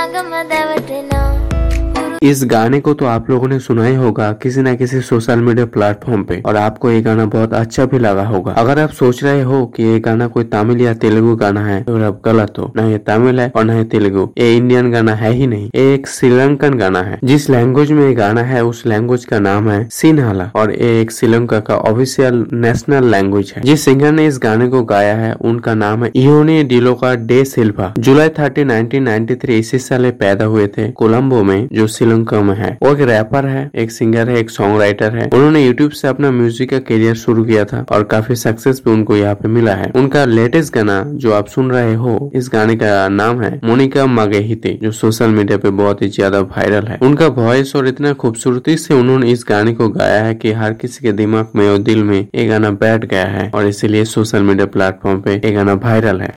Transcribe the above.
I'm gonna never let you Sangamadavatina. इस गाने को तो आप लोगों ने सुना ही होगा किसी न किसी सोशल मीडिया प्लेटफॉर्म पे, और आपको ये गाना बहुत अच्छा भी लगा होगा। अगर आप सोच रहे हो कि ये गाना कोई तमिल या तेलुगु गाना है तो आप गलत हो। न ये तमिल है और न ये तेलुगु। ये इंडियन गाना है ही नहीं, ये एक श्रीलंकन गाना है। जिस लैंग्वेज में ये गाना है, उस लैंग्वेज का नाम है सिनहाला, और ये एक श्रीलंका का ऑफिशियल नेशनल लैंग्वेज है। जिस सिंगर ने इस गाने को गाया है, उनका नाम है Yohani Diloka de Silva. July thirty nineteen ninety three इसी साल पैदा हुए थे कोलम्बो में, जो में है। वो एक रैपर है, एक सिंगर है, एक सॉन्ग राइटर है। उन्होंने यूट्यूब से अपना म्यूज़िक का करियर शुरू किया था और काफ़ी सक्सेस भी उनको यहाँ पे मिला है। उनका लेटेस्ट गाना जो आप सुन रहे हो, इस गाने का नाम है मोनिका मागेहिते, जो सोशल मीडिया पे बहुत ही ज़्यादा वायरल है। उनका वॉइस और इतना खूबसूरती से उन्होंने इस गाने को गाया है कि हर किसी के दिमाग में और दिल में ये गाना बैठ गया है और इसीलिए सोशल मीडिया प्लेटफॉर्म पे ये गाना वायरल है।